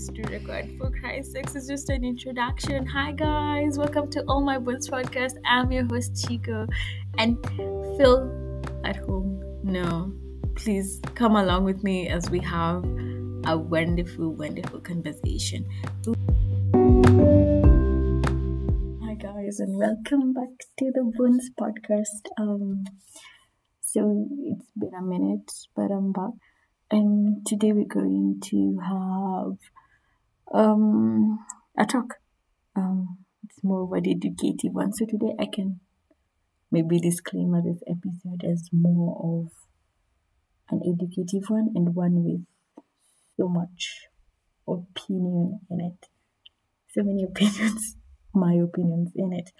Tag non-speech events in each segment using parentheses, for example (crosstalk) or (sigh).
this to record. For Christ's sake, it's just an introduction. Hi, guys. Welcome to All My Bones podcast. I'm your host, Chico. And Phil at home. No, please come along with me as we have a wonderful, wonderful conversation. Hi, guys, and welcome back to the Bones podcast. Um, so it's been a minute, but I'm back and today we're going to have um a talk. Um, it's more of a educative one. So today I can maybe disclaimer this episode as more of an educative one and one with so much opinion in it. So many (laughs) opinions, my opinions in it.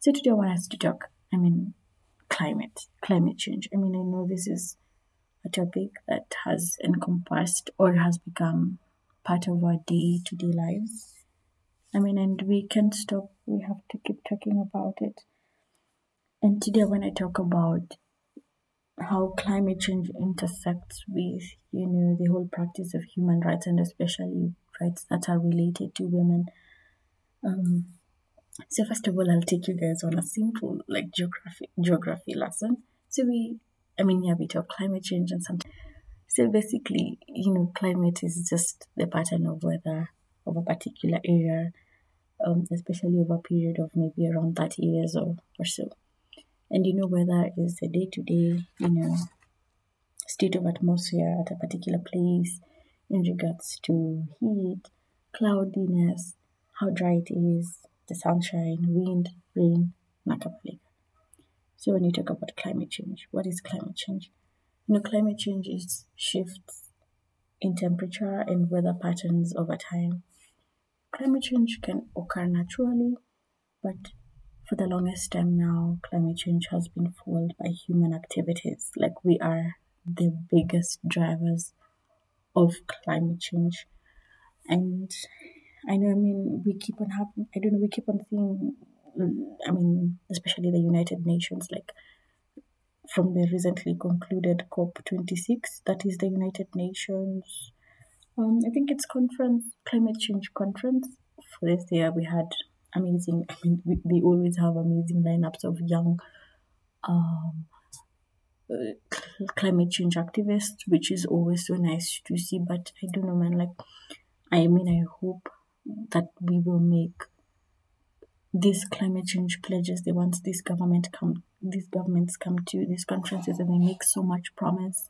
So today I want us to talk. I mean, climate, climate change. I mean, I know this is a topic that has encompassed or has become part of our day to day lives. I mean, and we can't stop, we have to keep talking about it. And today, when I talk about how climate change intersects with, you know, the whole practice of human rights and especially rights that are related to women. Um, so first of all, I'll take you guys on a simple like geography geography lesson. So we I mean, yeah, we talk climate change and something. So basically, you know, climate is just the pattern of weather of a particular area, um, especially over a period of maybe around 30 years or, or so. And you know, weather is the day to day, you know, state of atmosphere at a particular place in regards to heat, cloudiness, how dry it is, the sunshine, wind, rain, nakapalika. So when you talk about climate change, what is climate change? You know, climate change is shifts in temperature and weather patterns over time. Climate change can occur naturally, but for the longest time now, climate change has been fueled by human activities. Like we are the biggest drivers of climate change. And I know, I mean, we keep on having, I don't know, we keep on seeing I mean, especially the United Nations, like from the recently concluded COP26, that is the United Nations. Um, I think it's conference, climate change conference. For this year, we had amazing. I mean, we, they always have amazing lineups of young um, uh, climate change activists, which is always so nice to see. But I don't know, man. Like, I mean, I hope that we will make these climate change pledges the want this government come these governments come to these conferences and they make so much promise.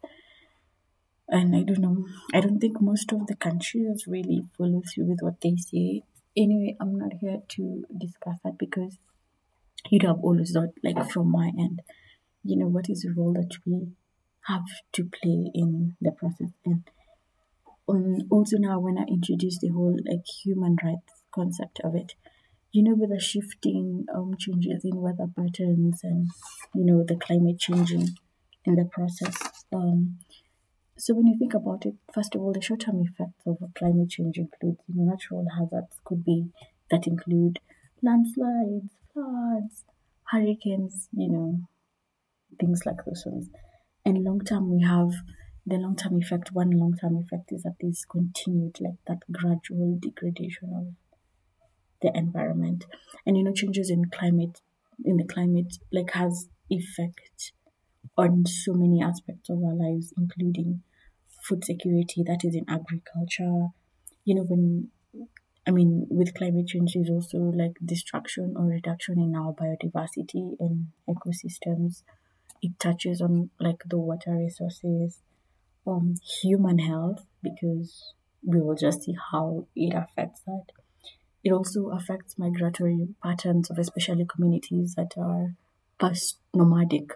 And i don't know i don't think most of the countries really follow through with what they say. Anyway i'm not here to discuss that because you'd have always thought like from my end you know what is the role that we have to play in the process? And um, also now when i introduce the whole like human rights concept of it you know, with the shifting um, changes in weather patterns and, you know, the climate changing in the process. Um, so when you think about it, first of all, the short-term effects of climate change include, you know, natural hazards could be that include landslides, floods, hurricanes, you know, things like those ones. And long term, we have the long term effect. One long term effect is that there's continued, like that gradual degradation of the environment. And you know changes in climate in the climate like has effect on so many aspects of our lives including food security that is in agriculture. You know when i mean with climate change is also like destruction or reduction in our biodiversity and ecosystems. It touches on like the water resources um human health because we will just see how it affects that it also affects migratory patterns of especially communities that are past nomadic.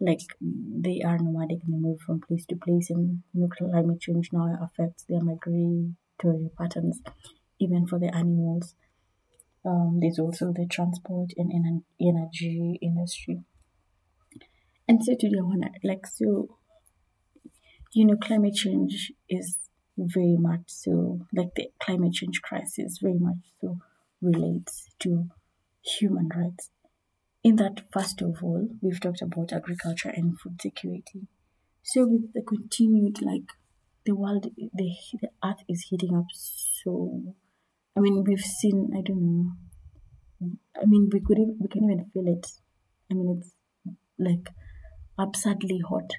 Like they are nomadic and they move from place to place, and you know, climate change now affects their migratory patterns, even for the animals. Um, there's also the transport and energy industry. And so today I wanna like so you know climate change is very much so, like the climate change crisis, very much so relates to human rights. In that, first of all, we've talked about agriculture and food security. So, with the continued, like, the world, the the earth is heating up so. I mean, we've seen. I don't know. I mean, we could we can even feel it. I mean, it's like absurdly hot.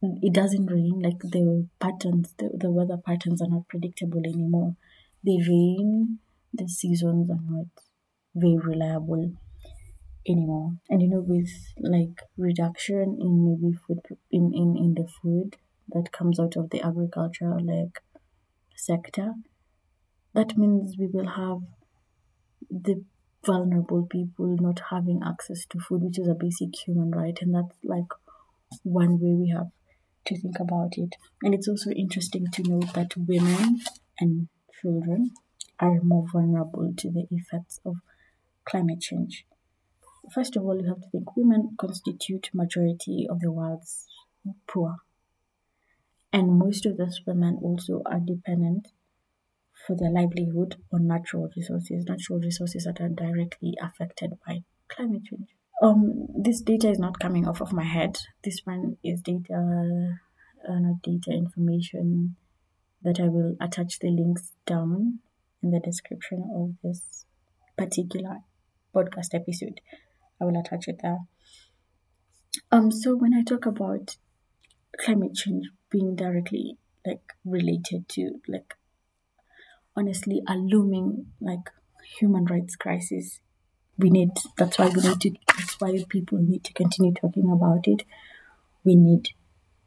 It doesn't rain. Like the patterns, the, the weather patterns are not predictable anymore. The rain, the seasons are not very reliable anymore. And you know, with like reduction in maybe food in, in, in the food that comes out of the agriculture like sector, that means we will have the vulnerable people not having access to food, which is a basic human right, and that's like one way we have to think about it. And it's also interesting to note that women and children are more vulnerable to the effects of climate change. First of all, you have to think women constitute majority of the world's poor. And most of those women also are dependent for their livelihood on natural resources, natural resources that are directly affected by climate change. Um, this data is not coming off of my head. This one is data, uh, not data information that I will attach the links down in the description of this particular podcast episode. I will attach it there. Um, so when I talk about climate change being directly like related to like honestly a looming like human rights crisis, we need that's why we need to that's why people need to continue talking about it. We need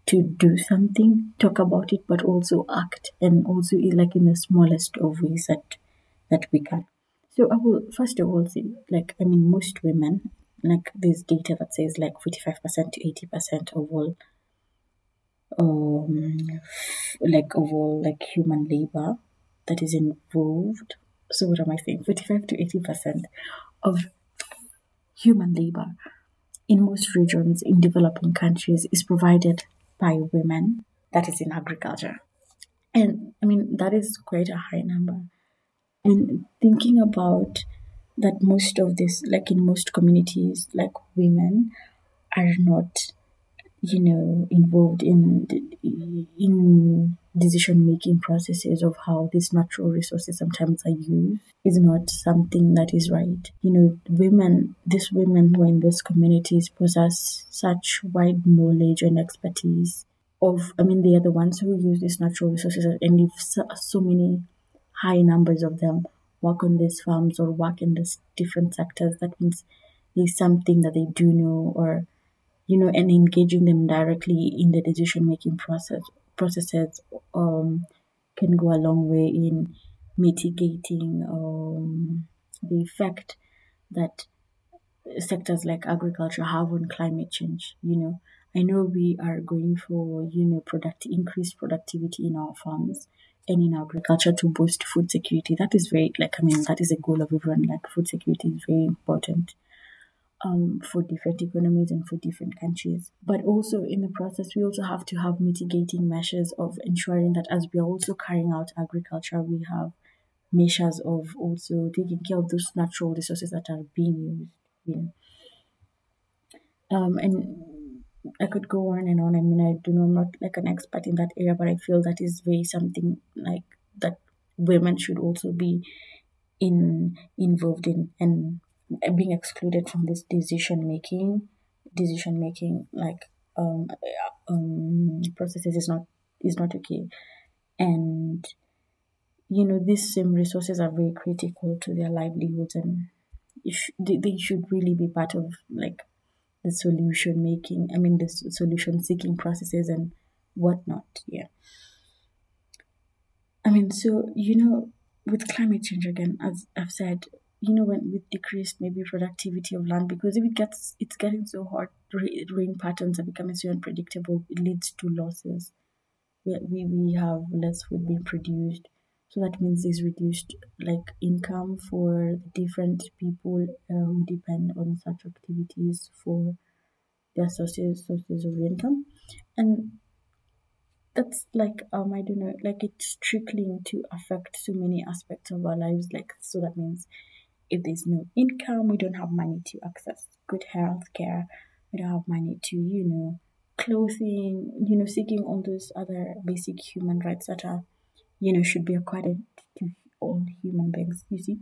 to do something, talk about it, but also act and also like in the smallest of ways that that we can. So I will first of all say like I mean most women like this data that says like 45% to 80% of all um like of all like human labor that is involved so what am i saying 45 to 80% of human labor in most regions in developing countries is provided by women that is in agriculture. And i mean that is quite a high number. And thinking about that most of this like in most communities like women are not you know involved in in decision making processes of how these natural resources sometimes are used is not something that is right. You know women these women who are in these communities possess such wide knowledge and expertise of i mean they are the ones who use these natural resources and if so, so many high numbers of them work on these farms or work in these different sectors, that means there's something that they do know or you know, and engaging them directly in the decision making process processes um, can go a long way in mitigating um, the effect that sectors like agriculture have on climate change. You know, I know we are going for you know product increased productivity in our farms, and in agriculture to boost food security. That is very like I mean that is a goal of everyone. Like food security is very important um, for different economies and for different countries. But also in the process, we also have to have mitigating measures of ensuring that as we are also carrying out agriculture, we have measures of also taking care of those natural resources that are being used. Um, and I could go on and on. I mean, I do know I'm not like an expert in that area, but I feel that is very something like that women should also be in involved in and being excluded from this decision making decision making like um, um processes is not is not okay and you know these same resources are very critical to their livelihoods and they, they should really be part of like the solution making, I mean, the solution seeking processes and whatnot. Yeah. I mean, so, you know, with climate change again, as I've said, you know, when with decreased maybe productivity of land, because if it gets, it's getting so hot, rain patterns are becoming so unpredictable, it leads to losses. We, we, we have less food being produced. So that means there's reduced like income for different people uh, who depend on such activities for their sources sources of income, and that's like um I don't know like it's trickling to affect so many aspects of our lives. Like so that means if there's no income, we don't have money to access good health care. We don't have money to you know clothing, you know, seeking all those other basic human rights that are, you know, should be accorded to all human beings, you see.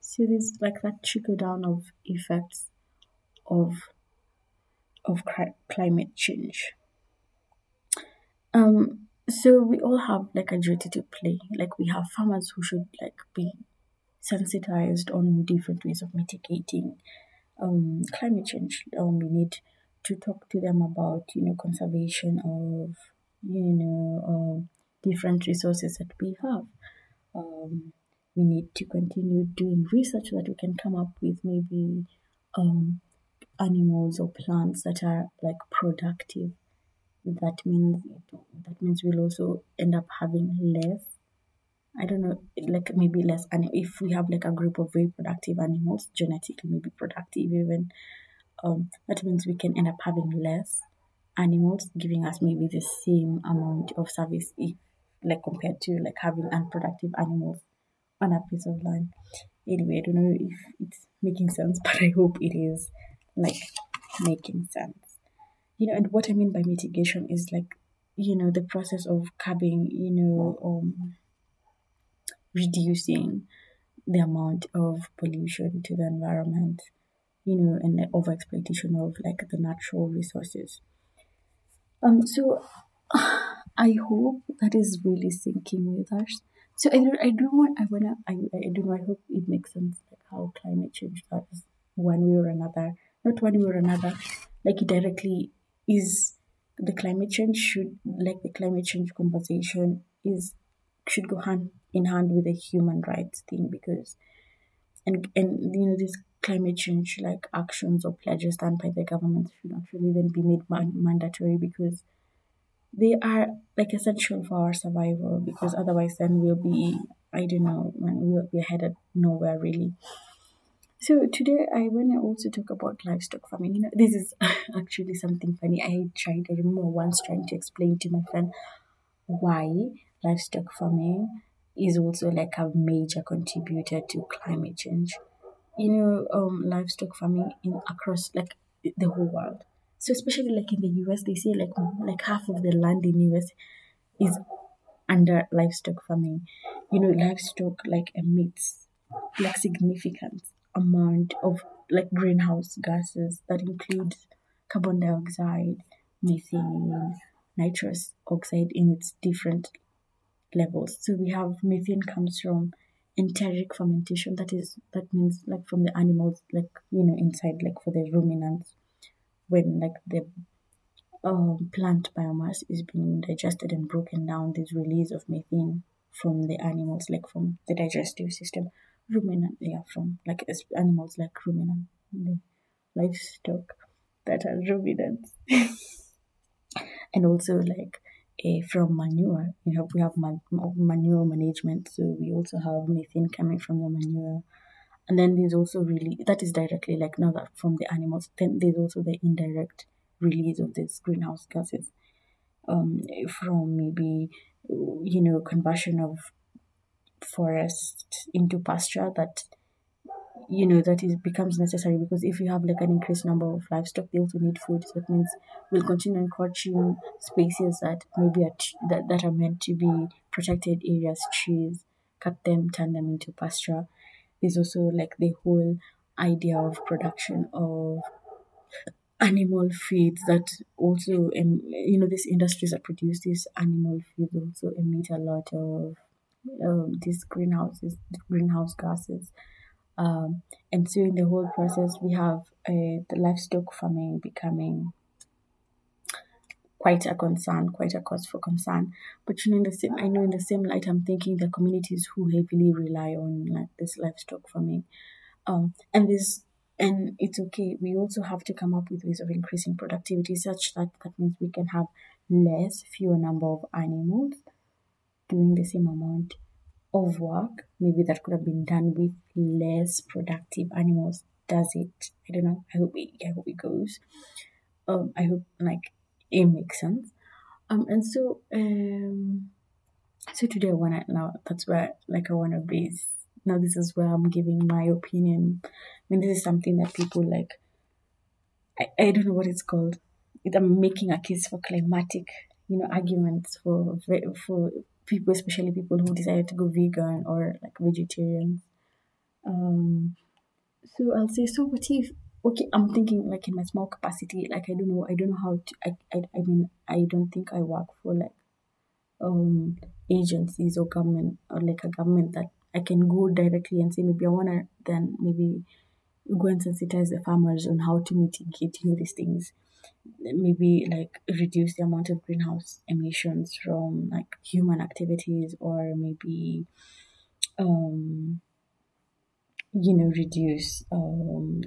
So there's like that trickle down of effects of of climate change. Um, so we all have like a duty to play. Like we have farmers who should like be sensitized on different ways of mitigating um, climate change. Um, we need to talk to them about you know conservation of you know uh, different resources that we have. Um, we need to continue doing research so that we can come up with maybe um, animals or plants that are like productive. That means that means we'll also end up having less. I don't know, like maybe less. And if we have like a group of very productive animals, genetically maybe productive even, um, that means we can end up having less animals giving us maybe the same amount of service if like compared to like having unproductive animals on a piece of land. Anyway, I don't know if it's making sense, (laughs) but I hope it is like making sense. You know, and what I mean by mitigation is like, you know, the process of curbing, you know, um, reducing the amount of pollution to the environment, you know, and the overexploitation of like the natural resources. Um, so (sighs) I hope that is really sinking with us. So I don't, I don't want, I wanna, I, I don't know, I hope it makes sense like how climate change does one way or another not one way or another, like it directly is the climate change should like the climate change conversation is should go hand in hand with the human rights thing because and and you know this climate change like actions or pledges done by the government should actually even be made man- mandatory because they are like essential for our survival because otherwise then we'll be I don't know we'll be headed nowhere really so today I want to also talk about livestock farming. You know, this is (laughs) actually something funny. I tried, I remember once trying to explain to my friend why livestock farming is also like a major contributor to climate change. You know, um, livestock farming in across like the whole world. So especially like in the US, they say like like half of the land in the US is under livestock farming. You know, livestock like emits like significant amount of like greenhouse gases that include carbon dioxide, methane, nitrous oxide in its different levels. So we have methane comes from enteric fermentation. That is that means like from the animals, like you know inside, like for the ruminants, when like the um, plant biomass is being digested and broken down, there's release of methane from the animals, like from the digestive system ruminant yeah from like animals like ruminant the livestock that are ruminants (laughs) and also like a, from manure. You know we have man, manure management so we also have methane coming from the manure. And then there's also really that is directly like now that from the animals then there's also the indirect release of these greenhouse gases um, from maybe you know conversion of forest into pasture that you know that it becomes necessary because if you have like an increased number of livestock they also need food so that means we'll continue encroaching spaces that maybe are t- that, that are meant to be protected areas trees cut them turn them into pasture there's also like the whole idea of production of animal feeds that also um, you know these industries that produce these animal feeds also emit a lot of um, these greenhouses, greenhouse gases. Um, and so in the whole process, we have uh, the livestock farming becoming quite a concern, quite a cause for concern. But you know, in the same, I know in the same light, I'm thinking the communities who heavily rely on like this livestock farming, um, and this, and it's okay. We also have to come up with ways of increasing productivity, such that that means we can have less, fewer number of animals, doing the same amount of work. Maybe that could have been done with less productive animals. Does it? I don't know. I hope it i hope it goes. Um i hope like it makes sense. Um and so um so today i want to now that's where like i want to base now this is where i'm giving my opinion. I mean this is something that people like i, I don't know what it's called. I'm making a case for climatic, you know, arguments for for people, especially people who decided to go vegan or like vegetarian. Um, so I'll say, so what if? Okay, I'm thinking like in my small capacity, like I don't know, I don't know how to. I I, I mean, I don't think I work for like um agencies or government or like a government that I can go directly and say maybe I wanna then maybe go and sensitize the farmers on how to mitigate you know these things maybe like reduce the amount of greenhouse emissions from like human activities or maybe um you know reduce um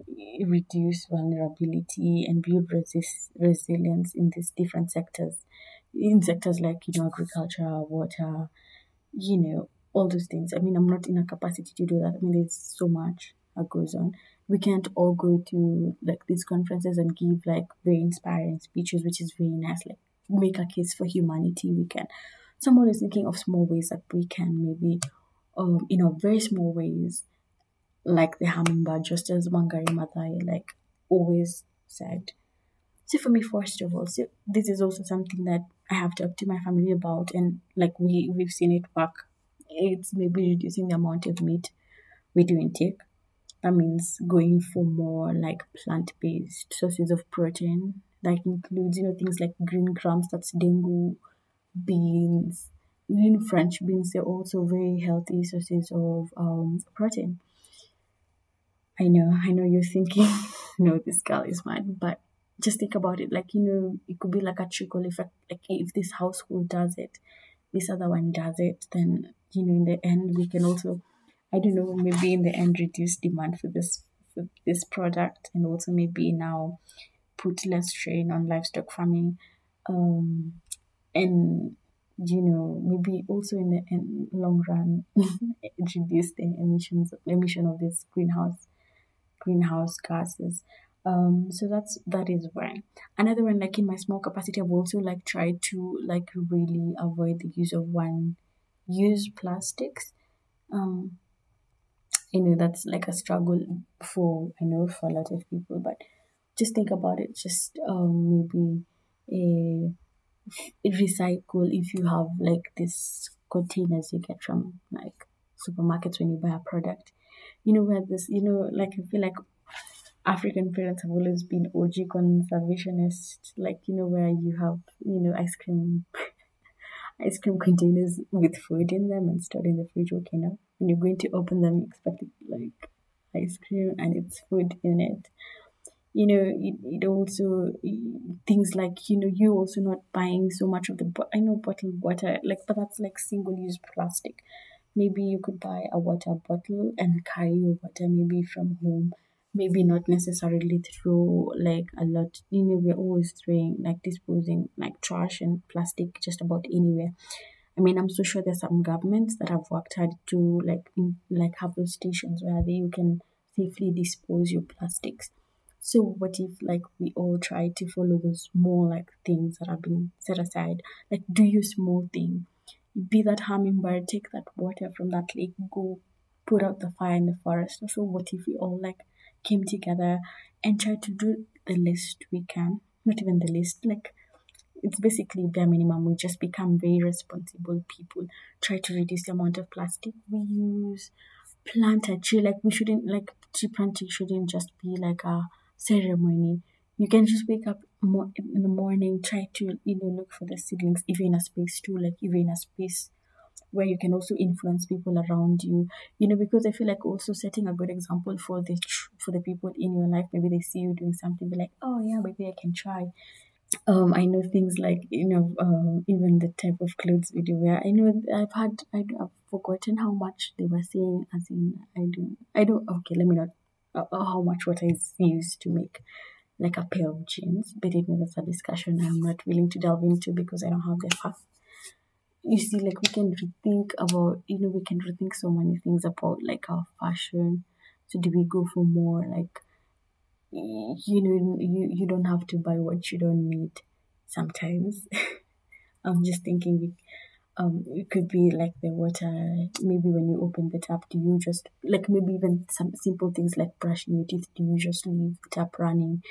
reduce vulnerability and build resist resilience in these different sectors in sectors like you know agriculture water you know all those things. I mean i'm not in a capacity to do that. I mean there's so much that goes on we can't all go to like these conferences and give like very inspiring speeches, which is very nice. Like make a case for humanity. We can. Someone is thinking of small ways that we can maybe, um, you know, very small ways, like the hummingbird, just as Wangari Maathai like always said. So for me, first of all, so this is also something that I have talked to my family about, and like we we've seen it work. It's maybe reducing the amount of meat we do intake that means going for more like plant-based sources of protein that includes you know things like green grams that's dengu beans even french beans they're also very healthy sources of um, protein. I know i know you're thinking (laughs) no this girl is mad but just think about it like you know it could be like a trickle effect like if this household does it this other one does it then you know in the end we can also I don't know, maybe in the end reduce demand for this for this product and also maybe now put less strain on livestock farming. Um, and you know, maybe also in the in long run (laughs) reduce the emissions emission of this greenhouse greenhouse gases. Um, so that's that is one. Another one, like in my small capacity, I've also like tried to like really avoid the use of one use plastics. Um, you know that's like a struggle for I know for a lot of people, but just think about it. Just um, maybe a, recycle if you have like this containers you get from like supermarkets when you buy a product. You know where this you know like I feel like African parents have always been OG conservationists, like you know where you have you know ice cream (laughs) ice cream containers with food in them and stored in the fridge. Okay, now when you're going to open them, you expect like ice cream and it's food in it. You know, it, it also things like you know you also not buying so much of the I know bottled water like but that's like single use plastic. Maybe you could buy a water bottle and carry your water maybe from home maybe not necessarily throw like a lot you know we're always throwing like disposing like trash and plastic just about anywhere i mean i'm so sure there's some governments that have worked hard to like like have those stations where they, you can safely dispose your plastics. So what if like we all try to follow those small like things that have been set aside? Like do your small thing. Be that hummingbird take that water from that lake go put out the fire in the forest. So what if we all like came together and tried to do the least we can. Not even the least, like it's basically bare minimum. We just become very responsible people. Try to reduce the amount of plastic we use. Plant a tree. Like we shouldn't like tree planting shouldn't just be like a ceremony. You can just wake up more in the morning, try to you know look for the seedlings, even in a space too, like even in a space where you can also influence people around you you know because i feel like also setting a good example for the for the people in your life maybe they see you doing something be like oh yeah maybe i can try um i know things like you know um even the type of clothes we do wear. I know i've had I, have forgotten how much they were saying as in i do i don't okay let me not uh, uh how much what is used to make like a pair of jeans but even that's a discussion i'm not willing to delve into because i don't have the facts you see like we can rethink about you know we can rethink so many things about like our fashion. So do we go for more like you know you you don't have to buy what you don't need sometimes (laughs) i'm just thinking um it could be like the water maybe when you open the tap do you just like maybe even some simple things like brushing your teeth do you just leave the tap running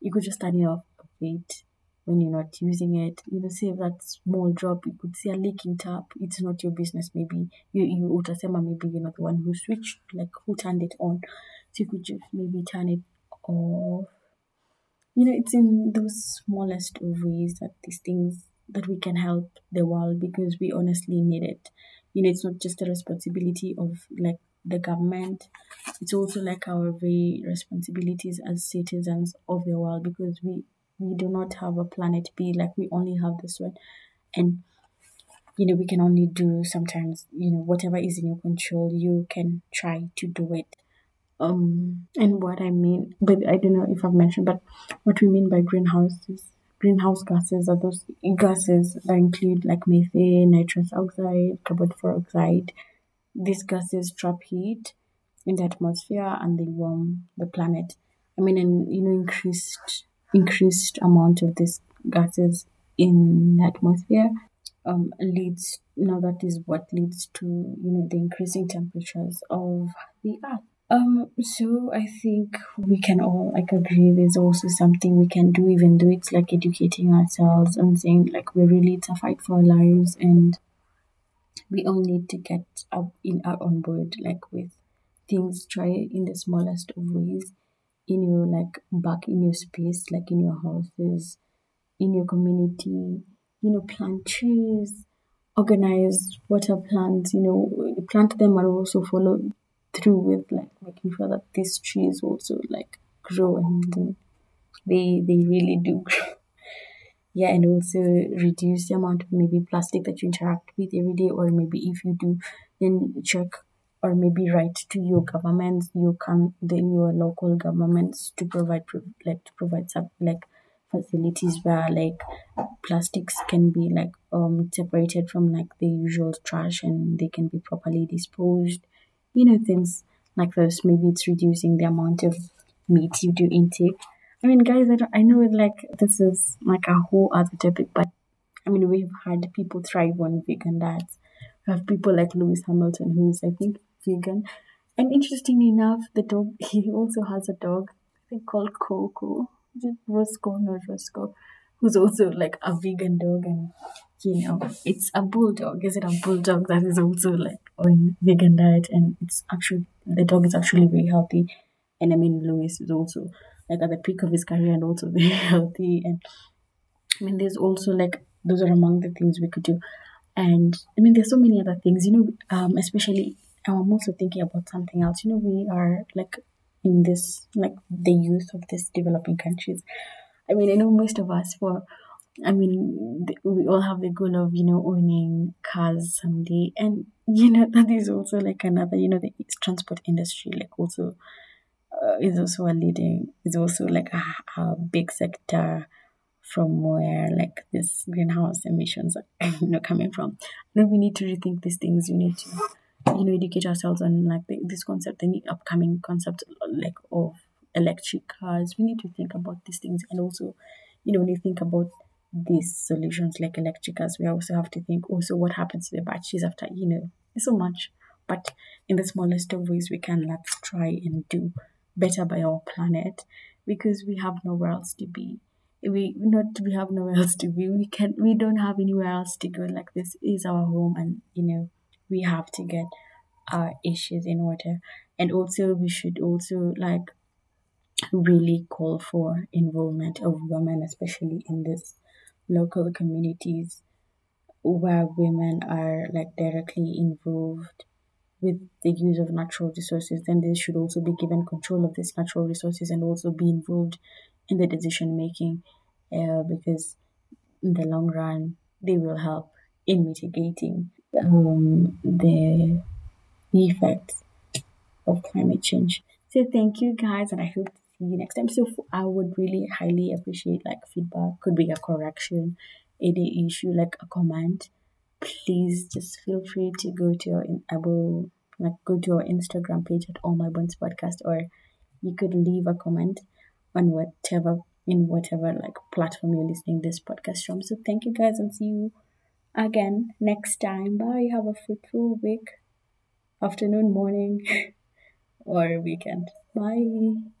you could just turn it off a bit when you're not using it. You know, say that small drop, you could see a leaking tap. It's not your business. Maybe you you utasema maybe you're not the one who switched, like who turned it on. So you could just maybe turn it off. You know, it's in those smallest of ways that these things that we can help the world because we honestly need it. You know, it's not just a responsibility of like the government. It's also like our very responsibilities as citizens of the world because we we do not have a planet B, like we only have this one. And you know, we can only do sometimes, you know, whatever is in your control, you can try to do it. Um, and what I mean, but I don't know if I've mentioned, but what we mean by greenhouses, greenhouse gases are those gases that include like methane, nitrous oxide, carbon dioxide. These gases trap heat in the atmosphere and they warm the planet. I mean, and you know, increased increased amount of these gases in the atmosphere um, leads you know that is what leads to you know the increasing temperatures of the earth um so i think we can all like agree there's also something we can do even though it's like educating ourselves and saying like we really it's a fight for our lives and we all need to get up in our on board like with things. Try in the smallest of ways in your like back in your space like in your houses in your community you know plant trees organize water plants you know plant them and also follow through with like making sure that these trees also like grow and they they really do (laughs) grow. Yeah and also reduce the amount of maybe plastic that you interact with every day or maybe if you do then check or maybe write to your governments you can then your local governments to provide like to provide some like facilities where like plastics can be like um separated from like the usual trash and they can be properly disposed you know things like this maybe it's reducing the amount of meat you do intake. I mean guys i, I know like this is like a whole other topic but i mean we've had people thrive on vegan diets. We have people like lewis hamilton who's i think vegan. And interestingly enough the dog (laughs) he also has a dog i think called coco. Is it roscoe no roscoe who's also like a vegan dog and you know it's a bulldog. Is it a bulldog that is also like on vegan diet and it's actually the dog is actually very healthy. And i mean lewis is also like at the peak of his career and also (laughs) very healthy. And i mean there's also like those are among the things we could do. And i mean there's so many other things you know um especially i'm also thinking about something else. You know we are like in this like the youth of these developing countries. I mean, I know most of us for, I mean, we all have the goal of, you know, owning cars someday. And, (laughs) you know, that is also like another, you know, the transport industry, like also, uh, is also a leading, is also like a, a big sector from where like this greenhouse emissions are, (laughs) you know, coming from. Then we need to rethink these things. We need to, you know, educate ourselves on like the, this concept, the upcoming concept like of electric cars. We need to think about these things. And also, you know, when you think about these solutions like electric cars, we also have to think also what happens to the batteries after, you know, so much. But in the smallest of ways, we can let's try and do better by our planet because we have nowhere else to be. We not we have nowhere else to be. We can we don't have anywhere else to go. Like this is our home, and you know we have to get our issues in order. And also we should also like really call for involvement of women, especially in these local communities where women are like directly involved with the use of natural resources, then they should also be given control of these natural resources and also be involved in the decision making uh, because in the long run they will help in mitigating um, the effects of climate change. So thank you guys and I hope see you next time. So I would really highly appreciate like feedback, could be a correction, any issue, like a comment. Please just feel free to go to your I like go to our Instagram page at All My Bones Podcast or you could leave a comment on whatever in whatever like platform you're listening this podcast from. So thank you guys and see you again next time. Bye. Have a fruitful week, afternoon, morning, (laughs) or weekend. Bye.